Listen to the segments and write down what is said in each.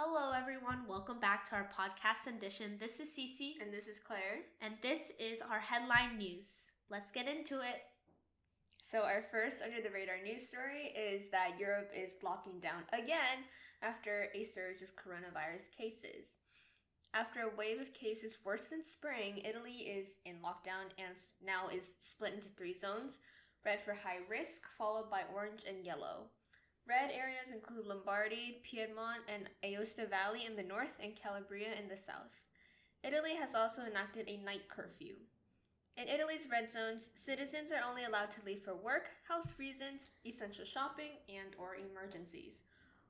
Hello, everyone. Welcome back to our podcast edition. This is Cece, And this is Claire. and this is our headline news. Let's get into it. So, our first under the radar news story is that Europe is locking down again after a surge of coronavirus cases. After a wave of cases worse than spring, Italy is in lockdown and now is split into three zones red for high risk, followed by orange and yellow. Red areas include Lombardy, Piedmont, and Aosta Valley in the north and Calabria in the south. Italy has also enacted a night curfew. In Italy's red zones, citizens are only allowed to leave for work, health reasons, essential shopping, and or emergencies.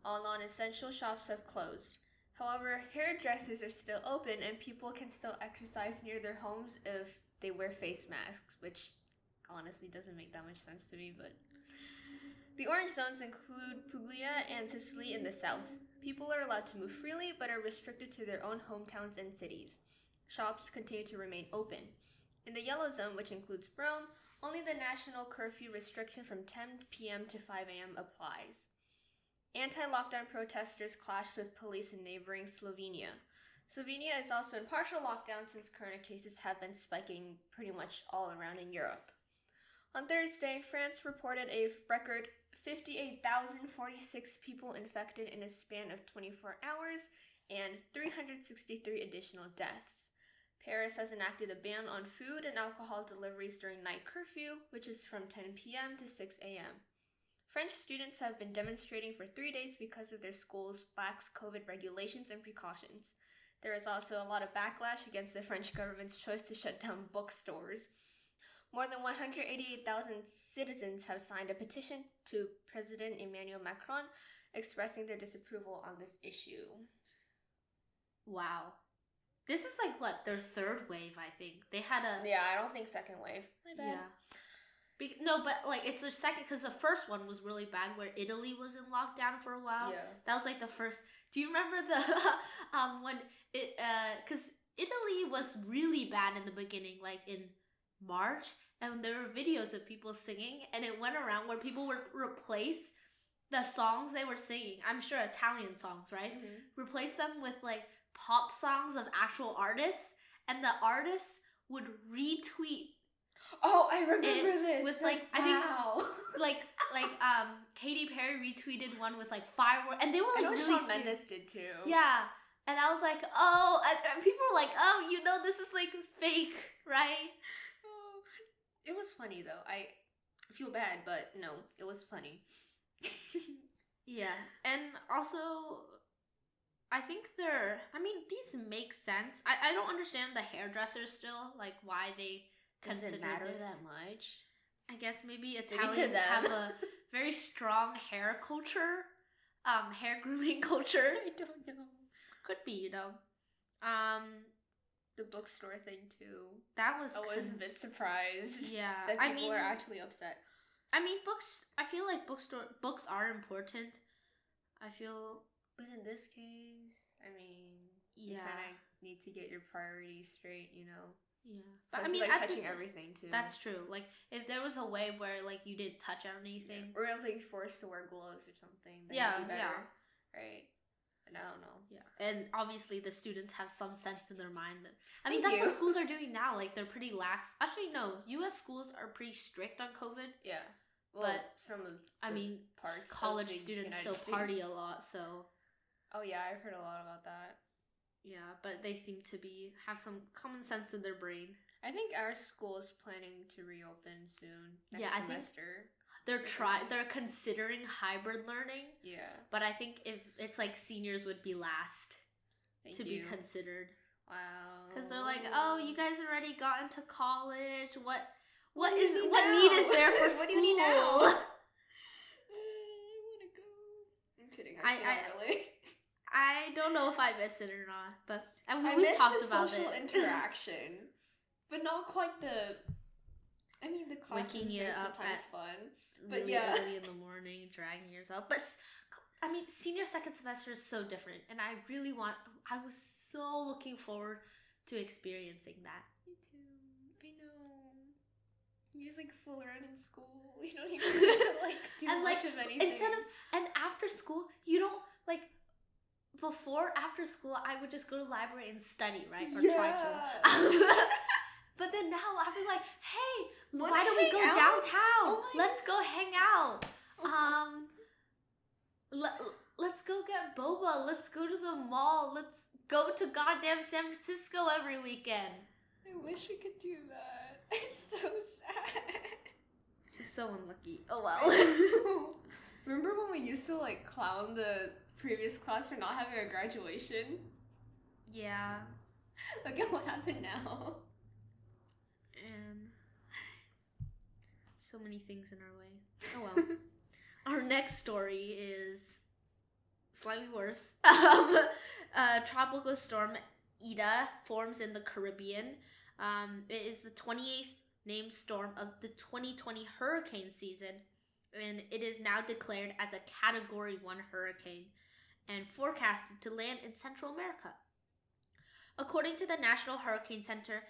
All non-essential shops have closed. However, hairdressers are still open and people can still exercise near their homes if they wear face masks, which honestly doesn't make that much sense to me, but the orange zones include Puglia and Sicily in the south. People are allowed to move freely but are restricted to their own hometowns and cities. Shops continue to remain open. In the yellow zone, which includes Rome, only the national curfew restriction from 10 p.m. to 5 a.m. applies. Anti lockdown protesters clashed with police in neighboring Slovenia. Slovenia is also in partial lockdown since corona cases have been spiking pretty much all around in Europe. On Thursday, France reported a record 58,046 people infected in a span of 24 hours and 363 additional deaths. Paris has enacted a ban on food and alcohol deliveries during night curfew, which is from 10 p.m. to 6 a.m. French students have been demonstrating for three days because of their school's lax COVID regulations and precautions. There is also a lot of backlash against the French government's choice to shut down bookstores. More than 188,000 citizens have signed a petition to President Emmanuel Macron expressing their disapproval on this issue. Wow. This is like what their third wave, I think. They had a Yeah, I don't think second wave. My bad. yeah. Be- no, but like it's their second because the first one was really bad, where Italy was in lockdown for a while. Yeah. That was like the first. Do you remember the um when it uh because Italy was really bad in the beginning, like in March, and there were videos of people singing, and it went around where people would replace the songs they were singing. I'm sure Italian songs, right? Mhm. Replace them with like pop songs of actual artists, and the artists would retweet Oh, I remember this. with, like, I think- wow. like like um Katy Perry retweeted one with like fireworks, and they were like I like know really Shawn. Mendes did too. Yeah. And I was like, oh, and, and people were like, oh, you know, this is like fake, right? It was funny though. I feel bad, but no, it was funny. Yeah. And also, I think they're, I mean, these make sense. I, I don't understand the hairdressers still, like why they Does consider it matter this. that much? I guess maybe Maybe Italians them. have a very strong hair culture, um, hair grooming culture. I don't know. Could be, you know. Um, The bookstore thing too. that was, I was a bit surprised. yeah. That I people mean, are actually upset. I mean, books. I feel like bookstore books are important. I feel But in this case, I mean, yeah. you kind of need to get your priorities straight, you know. yeah. But I mean, like touching this- everything too. That's true. Like if there was a way where like you didn't touch on Yeah. anything. Or else like forced to wear gloves or something. Yeah, yeah. Right. I don't know. Yeah. And obviously the students have some sense in their mind that I mean Thank that's what schools are doing now. Like they're pretty lax. Actually no, US schools are pretty strict on COVID. Yeah. Well, But, some of I mean parts college students United still party a lot, so Oh yeah, I've heard a lot about that. yeah, but they seem to be have some common sense in their brain. I think our school is planning to reopen soon. Next Yeah, I think- semester. They're try they're considering hybrid learning, Yeah. but I think if it's like seniors would be last Thank to you. be considered. wow. Because they're like, oh, you guys already got into college. What what What is need what need is there for What school? do you need now? Uh, I wanna go. I'm kidding. I- I, can't I- really. I don't know if I miss it or not, but and we, I we've talked about social it. interaction, but not quite the. I mean, the classrooms Waking are sometimes fun. but really yeah. early in the morning, dragging yourself. But I mean, senior second semester is so different, and I really want. I was so looking forward to experiencing that. Me too. I know. You just like fool around in school. You don't even to like do And, like, much of anything. Instead of and after school, you don't like before after school I would just go to the library and study, right? Or Yeah. try to. but then now I'll be like, hey, Wanna why don't we go out? downtown? Oh let's go hang out. Um let, let's go get boba. Let's go to the mall. Let's go to goddamn San Francisco every weekend. I wish we could do that. It's so sad. So unlucky. Oh well. Remember when we used to like clown the previous class for not having a graduation? yeah. Look at what happened now. And so many things in our way. Oh well. Our next story is slightly worse. Um, uh, tropical storm Eta forms in the Caribbean. Um, it is the 28th named storm of the 2020 hurricane season, and it is now declared as a Category 1 hurricane and forecasted to land in Central America. According to the National Hurricane Center,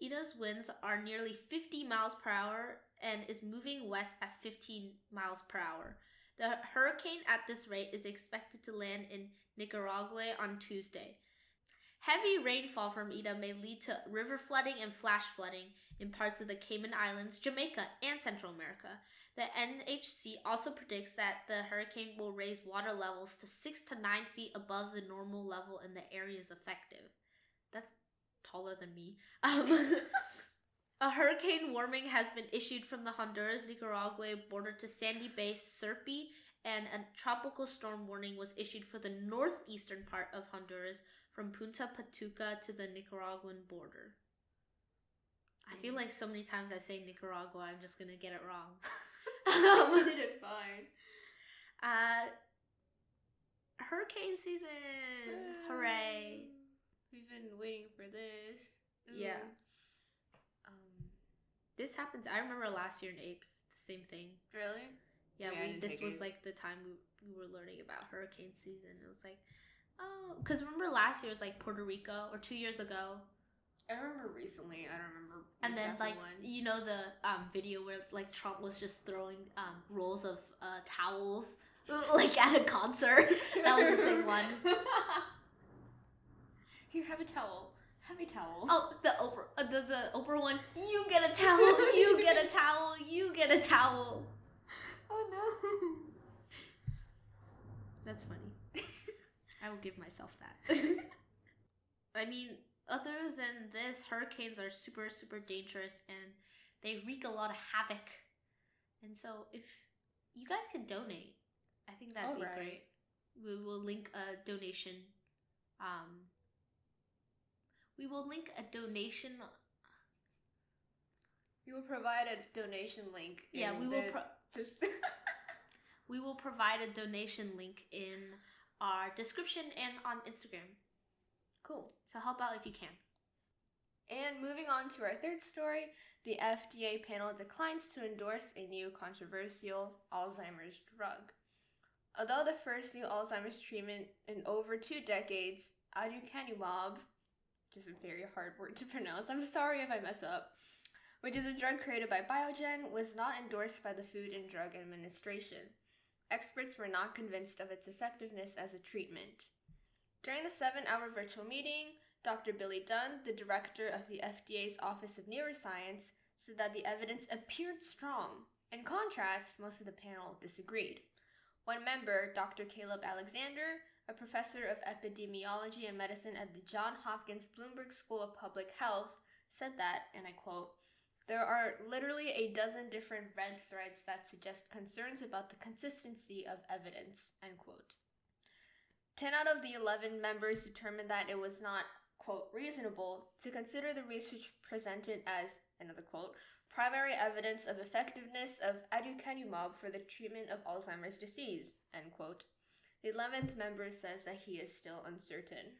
Eta's winds are nearly 50 miles per hour and is moving west at 15 miles per hour. The hurricane at this rate is expected to land in Nicaragua on Tuesday. Heavy rainfall from Eta may lead to river flooding and flash flooding in parts of the Cayman Islands, Jamaica, and Central America. The NHC also predicts that the hurricane will raise water levels to 6 to 9 feet above the normal level in the areas affected. That's taller than me. Um, a hurricane warning has been issued from the Honduras Nicaragua border to Sandy Bay, Sirpi, and a tropical storm warning was issued for the northeastern part of Honduras from Punta Patuca to the Nicaraguan border. I feel like so many times I say Nicaragua, I'm just gonna get it wrong. you um, did it fine. uh, hurricane season! Hooray! We've been waiting for this. Yeah. This happens. I remember last year in Apes, the same thing. really? Yeah, Yeah, we, this was Apes. like the time we, we were learning about hurricane season. It was like, oh, because remember last year was like Puerto Rico or two years ago, I remember recently. I don't remember. and then like when. you know the um video where like Trump was just throwing um rolls of uh towels like at a concert. that was the same one. Here, have a towel. Have a towel. Oh, the Oprah, uh, the the Oprah one. You get a towel. You get a towel. You get a towel. Oh no. That's funny. I will give myself that. I mean, other than this, hurricanes are super, super dangerous and they wreak a lot of havoc. And so, if you guys can donate, I think that'd be Alright. great. We will link a donation. Um, we will link a donation. We will provide a donation link. Yeah, we will. Pro- we will provide a donation link in our description and on Instagram. cool. So help out if you can. And moving on to our third story, the FDA panel declines to endorse a new controversial Alzheimer's drug. Although the first new Alzheimer's treatment in over two decades, aducanumab, is a very hard word to pronounce, I'm sorry if I mess up, which is a drug created by Biogen, was not endorsed by the Food and Drug Administration. Experts were not convinced of its effectiveness as a treatment. During the seven hour virtual meeting, Dr. Billy Dunn, the director of the FDA's Office of Neuroscience, said that the evidence appeared strong. In contrast, most of the panel disagreed. One member, Dr. Caleb Alexander, a professor of epidemiology and medicine at the Johns Hopkins Bloomberg School of Public Health, said that, and I quote, there are literally a dozen different red threads that suggest concerns about the consistency of evidence, end quote. 10 out of the 11 members determined that it was not, quote, reasonable to consider the research presented as, another quote, primary evidence of effectiveness of aducanumab for the treatment of Alzheimer's disease, end quote. The 11th member says that he is still uncertain.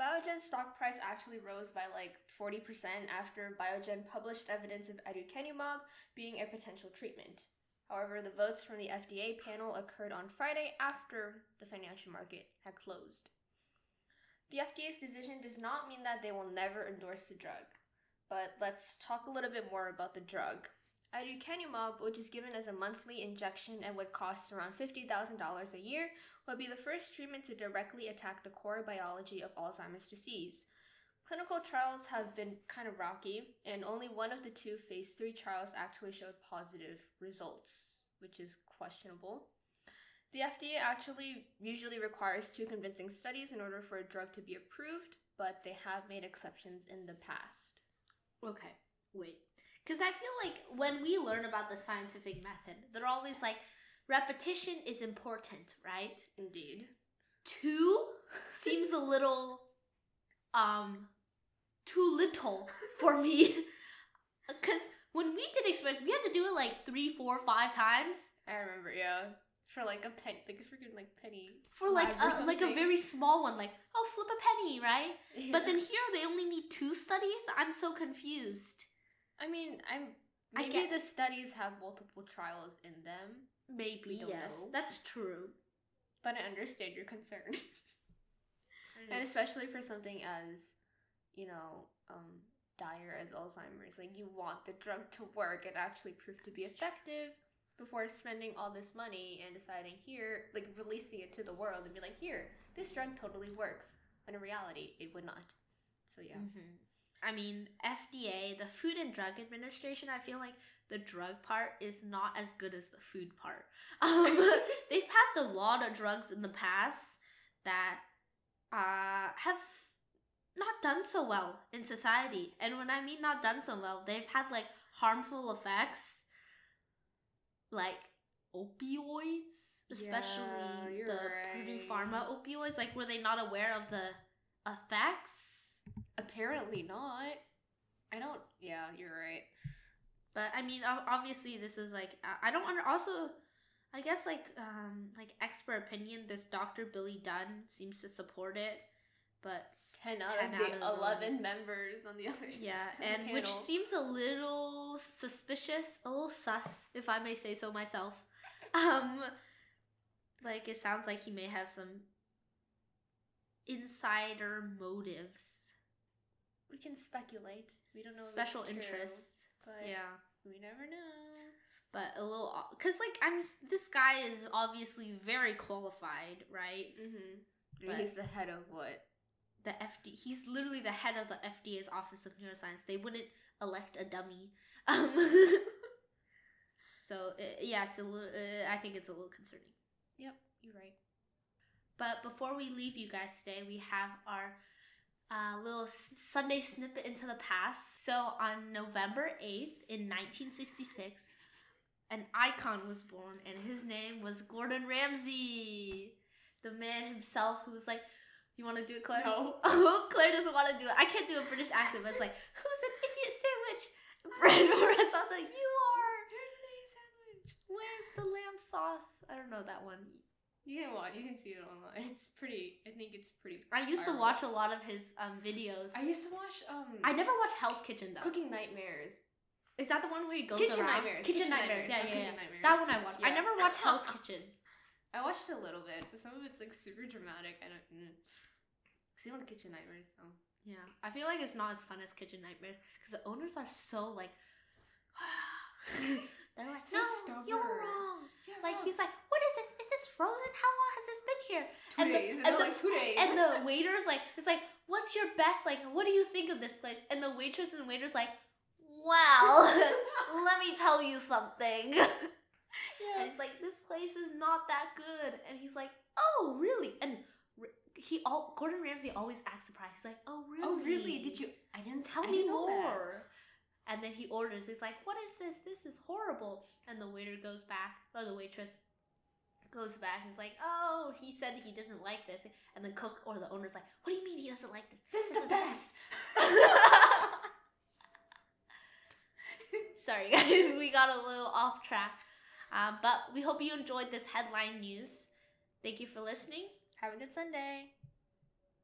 Biogen's stock price actually rose by like 40% after Biogen published evidence of aducanumab being a potential treatment. However, the votes from the FDA panel occurred on Friday after the financial market had closed. The FDA's decision does not mean that they will never endorse the drug, but let's talk a little bit more about the drug. Aducanumab, which is given as a monthly injection and would cost around $50,000 a year, would be the first treatment to directly attack the core biology of Alzheimer's disease. Clinical trials have been kind of rocky, and only one of the two phase 3 trials actually showed positive results, which is questionable. The FDA actually usually requires two convincing studies in order for a drug to be approved, but they have made exceptions in the past. Okay, wait. Because I feel like when we learn about the scientific method, they're always like, repetition is important, right? Indeed. Two seems a little, um, too little for me. Because when we did experiments, we had to do it like three, four, five times I remember, yeah. For like a penny, like a freaking like penny. for like a, like a very small one, like oh flip a penny, right? But then here they only need two studies. I'm so confused. I mean, I'm I maybe get- the studies have multiple trials in them, Maybe yes, know. that's true. but I understand your concern. and especially for something as, you know, um, dire as Alzheimer's, like you want the drug to work and actually prove to be It's true. effective before spending all this money and deciding here, like releasing it to the world and be like, here, this drug totally works. When in reality, it would not. So yeah. hmm I mean, FDA, the Food and Drug Administration, I feel like the drug part is not as good as the food part. Um, they've passed a lot of drugs in the past that uh, have not done so well in society. And when I mean not done so well, they've had like harmful effects, like opioids, especially Yeah, the Purdue. Pharma opioids. Like, were they not aware of the effects? Apparently not. I don't. Yeah, you're right. But I mean, obviously, this is like I- don't under also. I guess like um like expert opinion. This Dr. Billy Dunn seems to support it, but 10 out 10 of out the of 11 members on the other yeah, and which seems a little suspicious, a little sus, if I may say so myself. Um, like it sounds like he may have some insider motives, We can speculate. We don't know. special true, interests. but Yeah. we never know. but a little because like i'm this guy is obviously very qualified right Mm-hmm. But- He's the head of what? the fd he's literally the head of the fda's office of neuroscience they wouldn't elect a dummy um so uh, yeah little uh, i think it's a little concerning Yep, you're right. but before we leave you guys today we have our uh, little sunday snippet into the past. So on november 8th in 1966 an icon was born and his name was gordon ramsay. The man himself who's like you want to do it claire? No. oh claire doesn't want to do it. I can't do a british accent but it's like who's an idiot sandwich? Bread like you are. Here's an idiot sandwich. where's the lamb sauce? I don't know that one You can watch. You can see it online. It's pretty. I think it's pretty. I used to watch a lot of his um videos. I used to watch um. I never watched Hell's Kitchen though. Cooking Nightmares. Is that the one where he goes Kitchen around? Nightmares. Kitchen, Nightmares. Yeah, not yeah, Cooking yeah. Nightmares. That one I watched. I never watched Hell's Kitchen. I watched a little bit, but some of it's like super dramatic. I don't. Mm. See on the Kitchen Nightmares. Oh. Yeah, I feel like it's not as fun as Kitchen Nightmares because the owners are so like. They're like, So no, you're stubborn." wrong. Yeah, Like he's like, what is this? Is this frozen? How long has this been here? Two and the- days. and and the- like two days. And the waiters like, it's like, what's your best? Like, what do you think of this place? And the waitress and waiters like, well, let me tell you something. yeah. And it's like, this place is not that good. And he's like, oh, really? And he all Gordon Ramsay always acts surprised. He's like, oh, really? Oh really? Did you? I didn't tell I me didn't more? And then he orders. He's like, what is this? This is horrible. And the waiter goes back, or the waitress goes back and is like, oh, he said he doesn't like this. And the cook or the owner's like, what do you mean he doesn't like this? This is the best. Sorry, guys, we got a little off track. Um, but we hope you enjoyed this headline news. Thank you for listening. Have a good Sunday.